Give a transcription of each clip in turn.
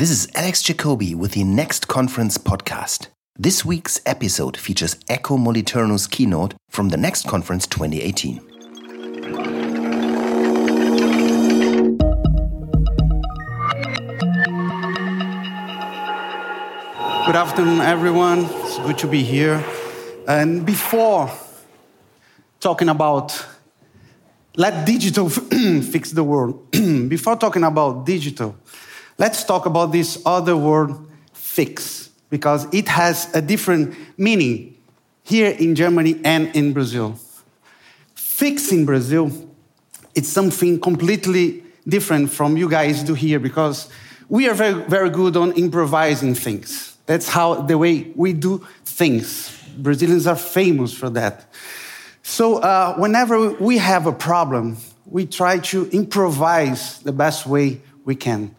This is Alex Jacoby with the Next Conference podcast. This week's episode features Eco Moliterno's keynote from the Next Conference 2018. Good afternoon, everyone. It's good to be here. And before talking about let digital fix the world, before talking about digital, let's talk about this other word, fix, because it has a different meaning here in Germany and in Brazil. Fix in Brazil, it's something completely different from you guys do here because we are very, very good on improvising things. That's how the way we do things. Brazilians are famous for that. So, uh, whenever we have a problem, we try to improvise the best way we can.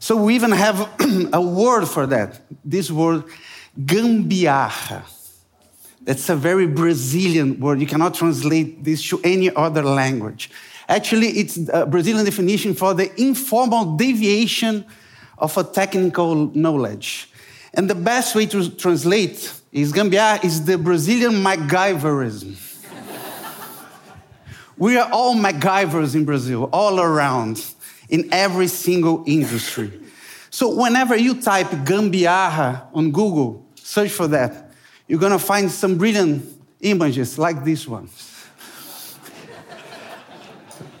So, we even have a word for that. This word, gambiarra. That's a very Brazilian word. You cannot translate this to any other language. Actually, it's a Brazilian definition for the informal deviation of a technical knowledge. And the best way to translate is gambiarra is the Brazilian MacGyverism. we are all MacGyvers in Brazil, all around, in every single industry. So whenever you type gambiarra on Google, search for that, you're gonna find some brilliant images like this one.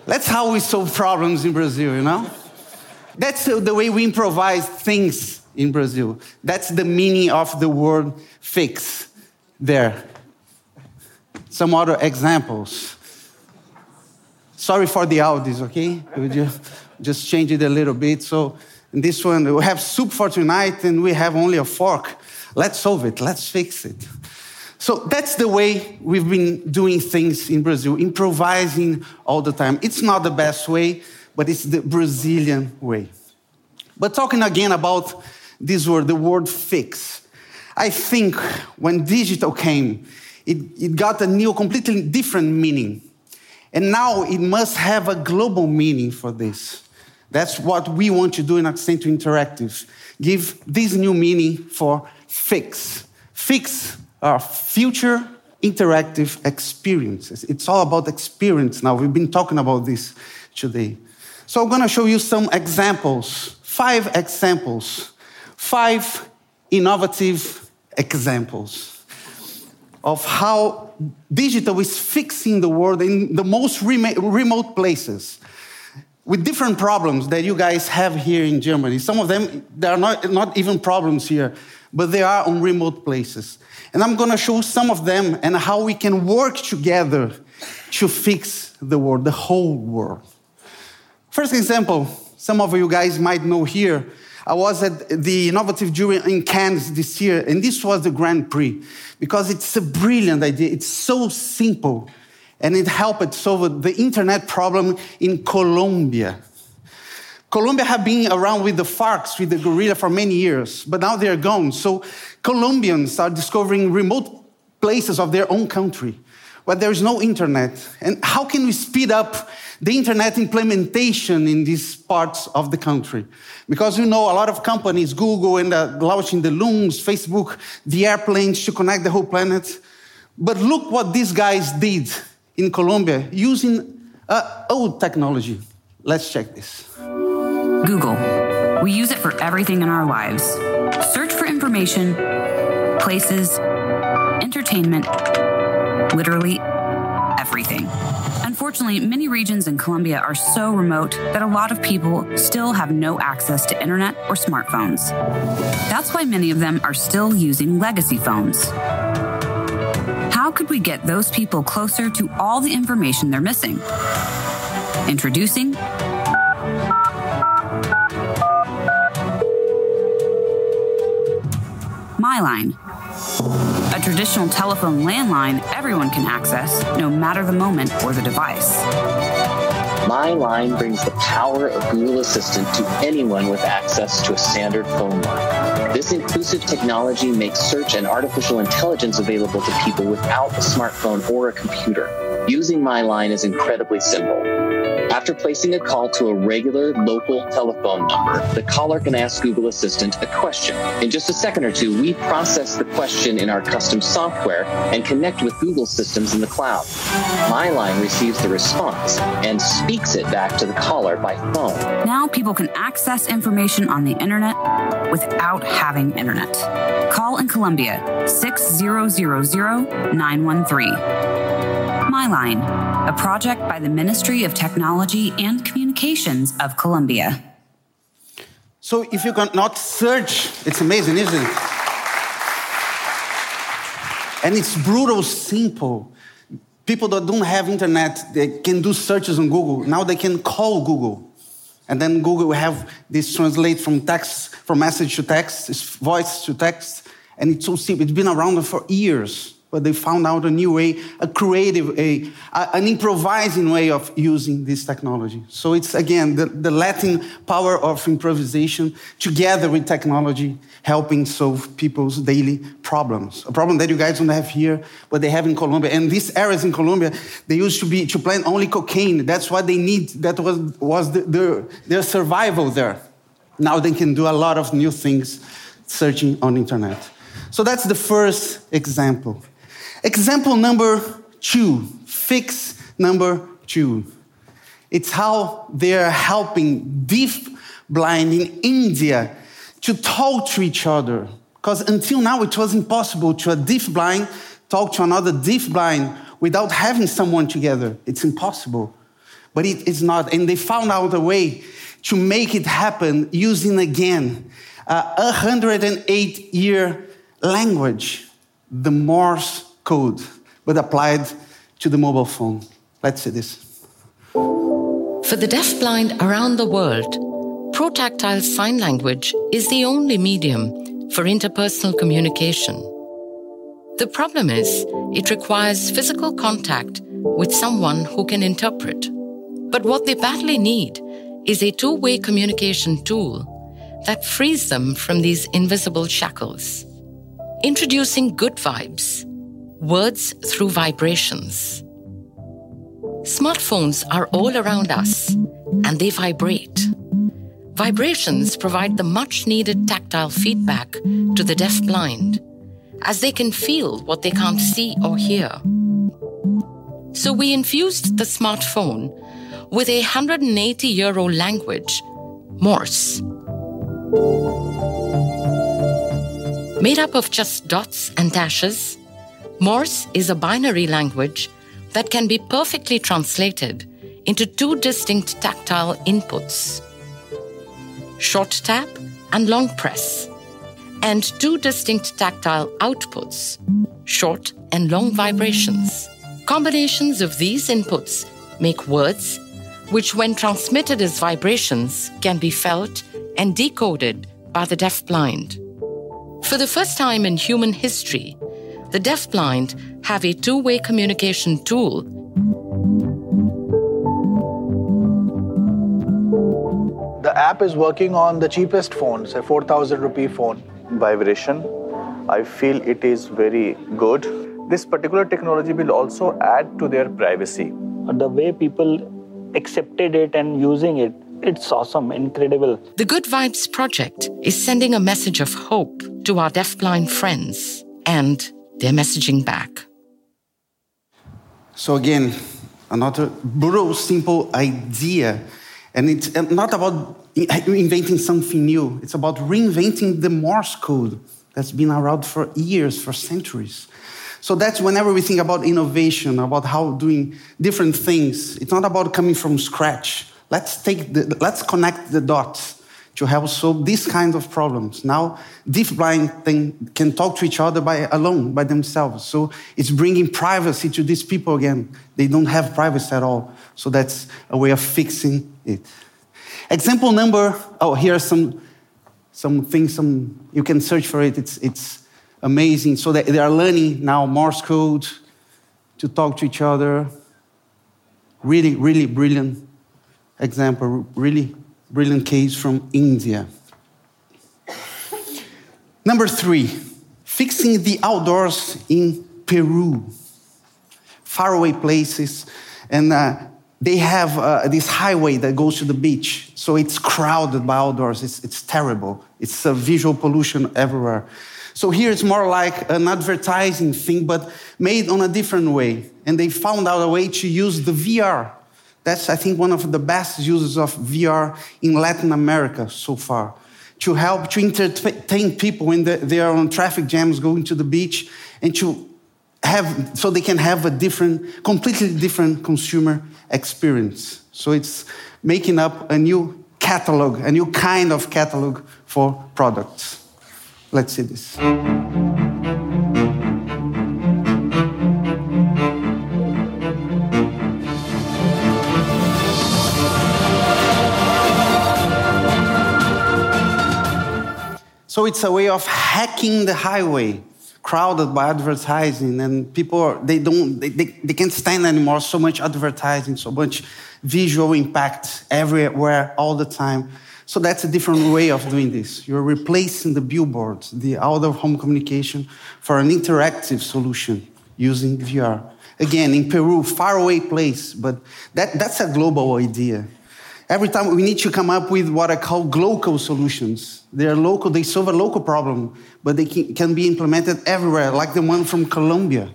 That's how we solve problems in Brazil, you know? That's the way we improvise things in Brazil. That's the meaning of the word fix there. Some other examples. Sorry for the audios, okay? Just change it a little bit. So, in this one, we have soup for tonight and we have only a fork. Let's solve it, let's fix it. So that's the way we've been doing things in Brazil, improvising all the time. It's not the best way, but it's the Brazilian way. But talking again about this word, the word fix, I think when digital came, it, it got a new, completely different meaning. And now it must have a global meaning for this. That's what we want to do in Accenture Interactive. Give this new meaning for fix. Fix our future interactive experiences. It's all about experience now. We've been talking about this today. So I'm going to show you some examples, five examples, five innovative examples of how digital is fixing the world in the most remote places with different problems that you guys have here in Germany. Some of them, they are not, not even problems here, but they are on remote places. And I'm to show some of them and how we can work together to fix the world, the whole world. First example, some of you guys might know here. I was at the Innovative Jury in Cannes this year, and this was the Grand Prix because it's a brilliant idea. It's so simple, and it helped solve the internet problem in Colombia. Colombia have been around with the FARC, with the guerrilla for many years, but now they're gone. So Colombians are discovering remote places of their own country where there's no internet. And how can we speed up the internet implementation in these parts of the country? Because you know a lot of companies, Google and uh, launching the Loons, Facebook, the airplanes to connect the whole planet. But look what these guys did in Colombia using uh, old technology. Let's check this. Google. We use it for everything in our lives. Search for information, places, entertainment, literally everything. Unfortunately, many regions in Colombia are so remote that a lot of people still have no access to internet or smartphones. That's why many of them are still using legacy phones. How could we get those people closer to all the information they're missing? Introducing MyLine. A traditional telephone landline everyone can access, no matter the moment or the device. MyLine brings the power of Google Assistant to anyone with access to a standard phone line. This inclusive technology makes search and artificial intelligence available to people without a smartphone or a computer. Using MyLine is incredibly simple. After placing a call to a regular local telephone number, the caller can ask Google Assistant a question. In just a second or two, we process the question in our custom software and connect with Google systems in the cloud. MyLine receives the response and speaks it back to the caller by phone. Now people can access information on the internet without having internet. Call in Colombia 6000 913. MyLine, a project by the Ministry of Technology and Communications of Colombia. So if you cannot search, it's amazing, isn't it? And it's brutal simple. People that don't have internet, they can do searches on Google. Now they can call Google. And then Google have this translate from text, from message to text, voice to text. And it's so simple. It's been around for years but they found out a new way, a creative, a, an improvising way of using this technology. So it's again the, the Latin power of improvisation together with technology helping solve people's daily problems. A problem that you guys don't have here, but they have in Colombia. And these areas in Colombia, they used to be to plant only cocaine. That's what they need. That was was the, the, their survival there. Now they can do a lot of new things searching on internet. So that's the first example. Example number two, fix number two. It's how they're helping deaf blind in India to talk to each other. Because until now, it was impossible to a deaf blind talk to another deaf blind without having someone together. It's impossible. But it is not. And they found out a way to make it happen using again a 108 year language, the Morse code, but applied to the mobile phone. Let's see this. For the deafblind around the world, protactile sign language is the only medium for interpersonal communication. The problem is, it requires physical contact with someone who can interpret. But what they badly need is a two way communication tool that frees them from these invisible shackles. Introducing Good Vibes words through vibrations. Smartphones are all around us and they vibrate. Vibrations provide the much needed tactile feedback to the deaf-blind, as they can feel what they can't see or hear. So we infused the smartphone with a 180 year old language, Morse. Made up of just dots and dashes, Morse is a binary language that can be perfectly translated into two distinct tactile inputs short tap and long press, and two distinct tactile outputs short and long vibrations. Combinations of these inputs make words, which, when transmitted as vibrations, can be felt and decoded by the deaf-blind. For the first time in human history, the deaf-blind have a two-way communication tool. The app is working on the cheapest phones, a 4000 rupee phone. Vibration, I feel it is very good. This particular technology will also add to their privacy. The way people accepted it and using it, it's awesome, incredible. The Good Vibes Project is sending a message of hope to our deafblind friends and their messaging back. So, again, another brutal, simple idea. And it's not about inventing something new, it's about reinventing the Morse code that's been around for years, for centuries. So that's whenever we think about innovation, about how doing different things, it's not about coming from scratch. Let's take the, let's connect the dots to help solve these kinds of problems. Now, deaf blind can talk to each other by alone, by themselves. So it's bringing privacy to these people again. They don't have privacy at all. So that's a way of fixing it. Example number, oh, here are some, some things, some, you can search for it. It's, it's amazing. So they, they are learning now Morse code to talk to each other. Really, really brilliant example, really brilliant case from India. Number three, fixing the outdoors in Peru, faraway places. And uh, they have uh, this highway that goes to the beach. So it's crowded by outdoors. It's, it's terrible. It's a visual pollution everywhere. So here it's more like an advertising thing, but made on a different way. And they found out a way to use the VR. That's, I think, one of the best uses of VR in Latin America so far. To help to entertain people when they are on traffic jams going to the beach and to have, so they can have a different, completely different consumer experience. So it's making up a new catalog, a new kind of catalog for products. Let's see this. So it's a way of hacking the highway crowded by advertising and people they don't they, they, they can't stand anymore so much advertising so much visual impact everywhere all the time. So that's a different way of doing this. You're replacing the billboards the out of home communication for an interactive solution using vr again in peru faraway place but that, that's a global idea Every time we need to come up with what I call local solutions. They are local, they solve a local problem, but they can be implemented everywhere, like the one from Colombia.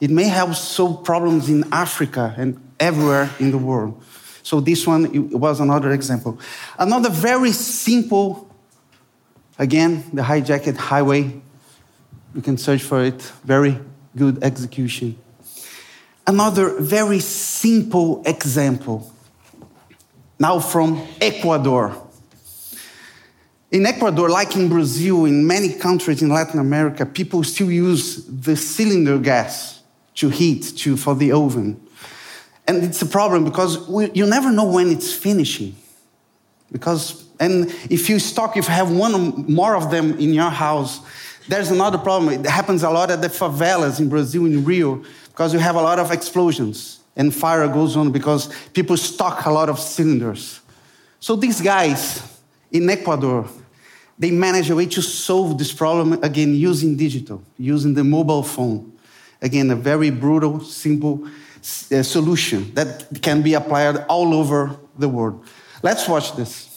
It may help solve problems in Africa and everywhere in the world. So this one was another example. Another very simple, again, the hijacked highway. You can search for it. Very good execution. Another very simple example now from Ecuador. In Ecuador, like in Brazil, in many countries in Latin America, people still use the cylinder gas to heat to, for the oven. And it's a problem because we, you never know when it's finishing. Because, and if you stock, if you have one or more of them in your house, there's another problem. It happens a lot at the favelas in Brazil, in Rio, because you have a lot of explosions and fire goes on because people stock a lot of cylinders. So these guys in Ecuador, they manage a way to solve this problem again using digital, using the mobile phone. Again, a very brutal, simple uh, solution that can be applied all over the world. Let's watch this.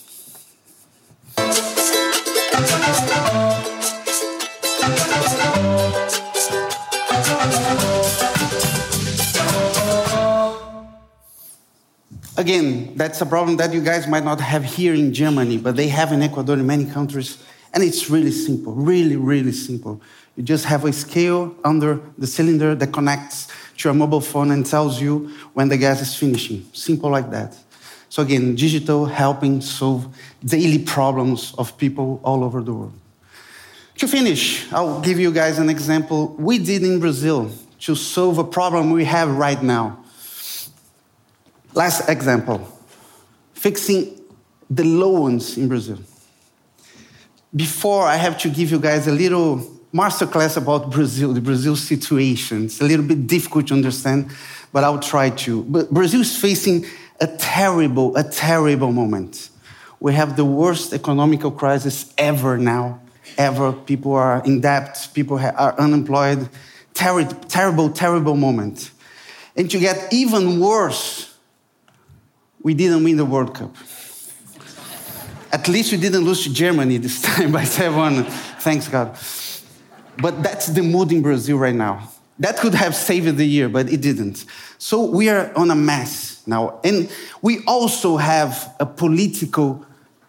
Again, that's a problem that you guys might not have here in Germany, but they have in Ecuador in many countries. And it's really simple, really, really simple. You just have a scale under the cylinder that connects to your mobile phone and tells you when the gas is finishing. Simple like that. So, again, digital helping solve daily problems of people all over the world. To finish, I'll give you guys an example we did in Brazil to solve a problem we have right now. Last example fixing the loans in Brazil. Before, I have to give you guys a little masterclass about Brazil, the Brazil situation. It's a little bit difficult to understand, but I'll try to. But Brazil is facing a terrible, a terrible moment. We have the worst economical crisis ever now, ever. People are in debt, people are unemployed. Ter- terrible, terrible moment. And to get even worse, we didn't win the World Cup. At least we didn't lose to Germany this time by 7 Thanks God. But that's the mood in Brazil right now. That could have saved the year, but it didn't. So we are on a mess now. And we also have a political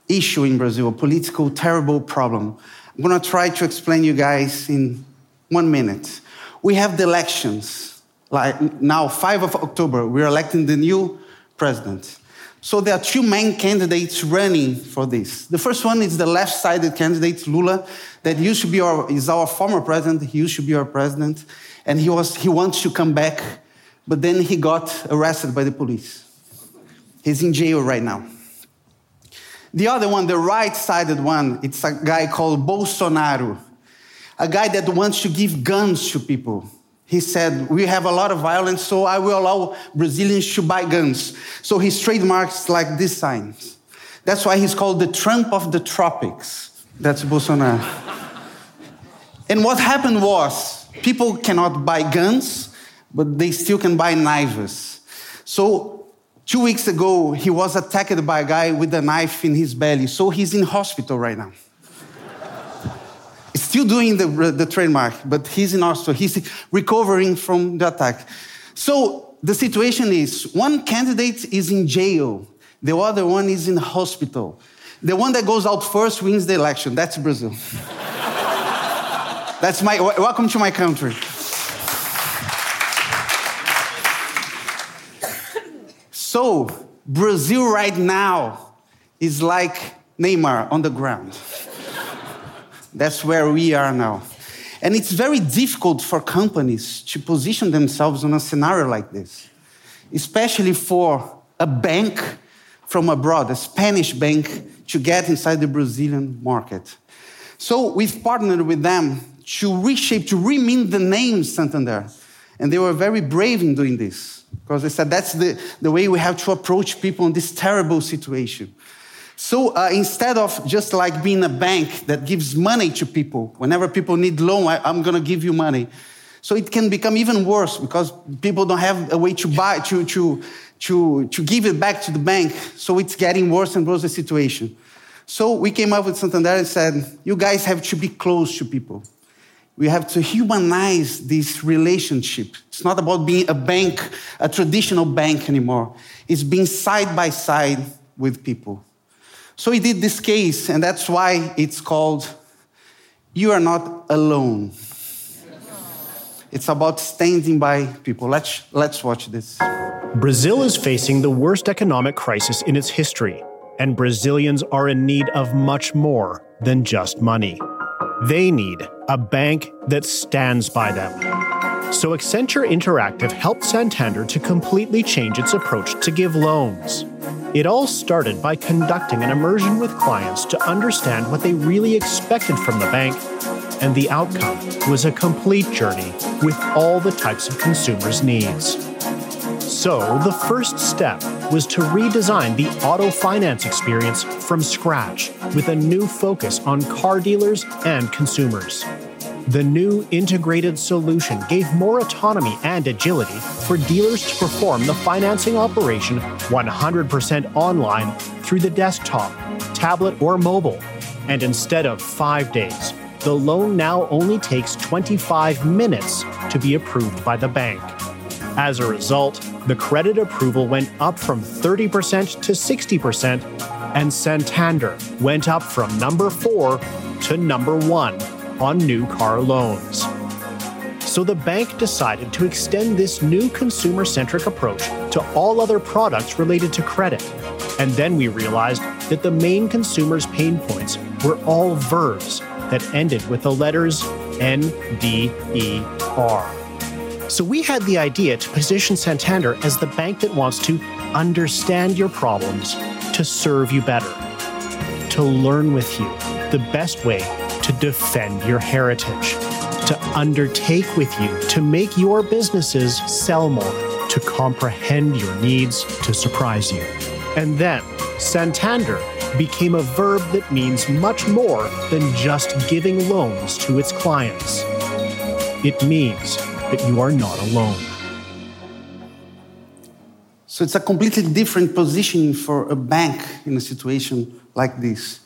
issue in Brazil, a political terrible problem. I'm going to try to explain you guys in one minute. We have the elections. Like now, 5 of October, we're electing the new president. So there are two main candidates running for this. The first one is the left-sided candidate, Lula, that used to be our, is our former president. He used to be our president, and he, was, he wants to come back, but then he got arrested by the police. He's in jail right now. The other one, the right-sided one, it's a guy called Bolsonaro, a guy that wants to give guns to people. He said, We have a lot of violence, so I will allow Brazilians to buy guns. So his trademarks like this signs. That's why he's called the Trump of the tropics. That's Bolsonaro. and what happened was people cannot buy guns, but they still can buy knives. So Two weeks ago, he was attacked by a guy with a knife in his belly, so he's in hospital right now. Still doing the, the trademark, but he's in hospital. He's recovering from the attack. So the situation is one candidate is in jail, the other one is in hospital. The one that goes out first wins the election. That's Brazil. That's my welcome to my country. So, Brazil right now is like Neymar on the ground. That's where we are now. And it's very difficult for companies to position themselves in a scenario like this, especially for a bank from abroad, a Spanish bank, to get inside the Brazilian market. So we've partnered with them to reshape, to remint the name Santander. And they were very brave in doing this because they said that's the, the way we have to approach people in this terrible situation. So uh, instead of just like being a bank that gives money to people, whenever people need loan, I, I'm going to give you money. So it can become even worse because people don't have a way to buy, to, to, to, to give it back to the bank. So it's getting worse and worse the situation. So we came up with Santander and said, you guys have to be close to people. We have to humanize this relationship. It's not about being a bank, a traditional bank anymore. It's being side by side with people. So he did this case, and that's why it's called You Are Not Alone. It's about standing by people. Let's, let's watch this. Brazil is facing the worst economic crisis in its history, and Brazilians are in need of much more than just money. They need a bank that stands by them. So Accenture Interactive helped Santander to completely change its approach to give loans. It all started by conducting an immersion with clients to understand what they really expected from the bank, and the outcome was a complete journey with all the types of consumers' needs. So, the first step was to redesign the auto finance experience from scratch with a new focus on car dealers and consumers. The new integrated solution gave more autonomy and agility for dealers to perform the financing operation 100% online through the desktop, tablet, or mobile. And instead of five days, the loan now only takes 25 minutes to be approved by the bank. As a result, the credit approval went up from 30% to 60%, and Santander went up from number four to number one on new car loans. So the bank decided to extend this new consumer centric approach to all other products related to credit. And then we realized that the main consumers' pain points were all verbs that ended with the letters N, D, E, R. So we had the idea to position Santander as the bank that wants to understand your problems, to serve you better, to learn with you the best way to defend your heritage, to undertake with you to make your businesses sell more, to comprehend your needs, to surprise you. And then Santander became a verb that means much more than just giving loans to its clients. It means that you are not alone. So it's a completely different positioning for a bank in a situation like this.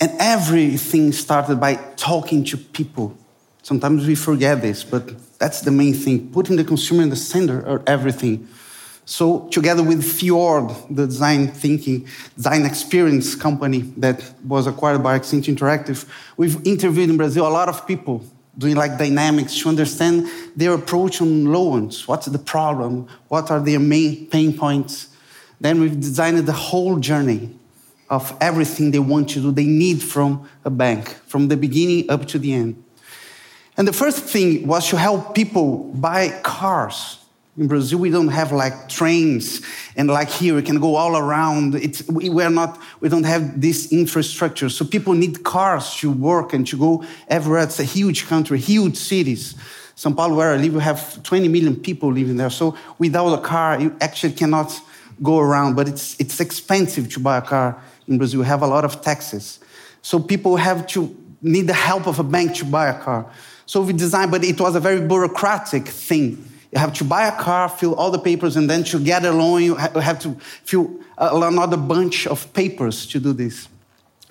And everything started by talking to people. Sometimes we forget this, but that's the main thing putting the consumer in the center of everything. So, together with Fjord, the design thinking, design experience company that was acquired by Accenture Interactive, we've interviewed in Brazil a lot of people doing like dynamics to understand their approach on loans. What's the problem? What are their main pain points? Then we've designed the whole journey of everything they want to do, they need from a bank, from the beginning up to the end. And the first thing was to help people buy cars. In Brazil, we don't have like trains, and like here, we can go all around. It's, we, we're not, we don't have this infrastructure. So people need cars to work and to go everywhere. It's a huge country, huge cities. São Paulo, where I live, we have 20 million people living there. So without a car, you actually cannot go around. But it's, it's expensive to buy a car in Brazil. We have a lot of taxes. So people have to need the help of a bank to buy a car. So we designed, but it was a very bureaucratic thing You have to buy a car, fill all the papers, and then to get a loan, you have to fill another bunch of papers to do this.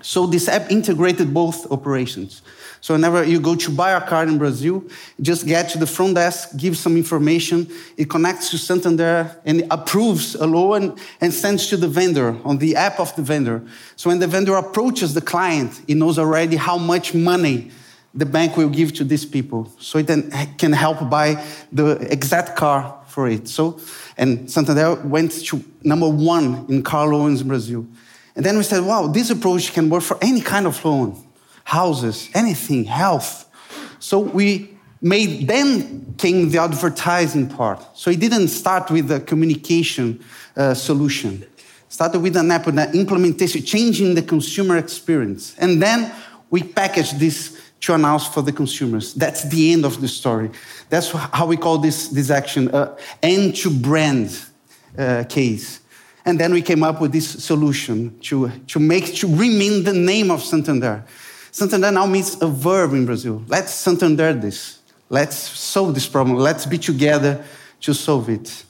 So this app integrated both operations. So whenever you go to buy a car in Brazil, just get to the front desk, give some information, it connects to Santander and approves a loan and sends to the vendor on the app of the vendor. So when the vendor approaches the client, he knows already how much money the bank will give to these people. So it then can help buy the exact car for it. So, and Santander went to number one in car loans in Brazil. And then we said, wow, this approach can work for any kind of loan houses, anything, health. So we made, then came the advertising part. So it didn't start with the communication uh, solution. Started with an app, an implementation, changing the consumer experience. And then we packaged this to announce for the consumers. That's the end of the story. That's how we call this, this action, uh, end to brand uh, case. And then we came up with this solution to, to make, to remain the name of Santander. Santander now means a verb in Brazil. Let's Santander this. Let's solve this problem. Let's be together to solve it.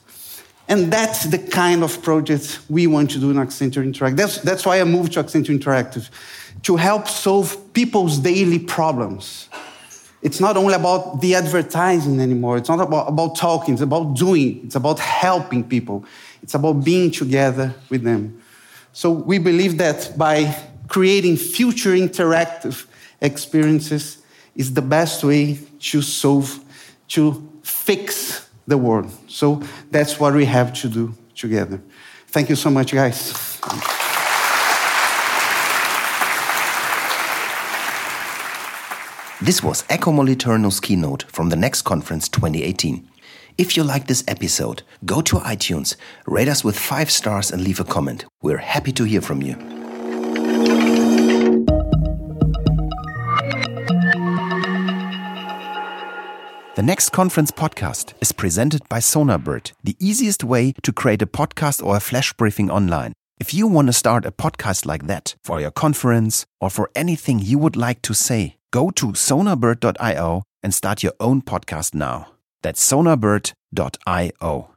And that's the kind of project we want to do in Accenture Interactive. That's, that's why I moved to Accenture Interactive, to help solve people's daily problems. It's not only about the advertising anymore. It's not about, about talking. It's about doing. It's about helping people. It's about being together with them. So we believe that by creating future interactive experiences is the best way to solve, to fix the world. So that's what we have to do together. Thank you so much, guys. This was Eco Moliterno's keynote from the Next Conference 2018. If you like this episode, go to iTunes, rate us with five stars, and leave a comment. We're happy to hear from you. The Next Conference podcast is presented by Sonarbird, the easiest way to create a podcast or a flash briefing online. If you want to start a podcast like that for your conference or for anything you would like to say, go to sonarbird.io and start your own podcast now. That's sonarbird.io.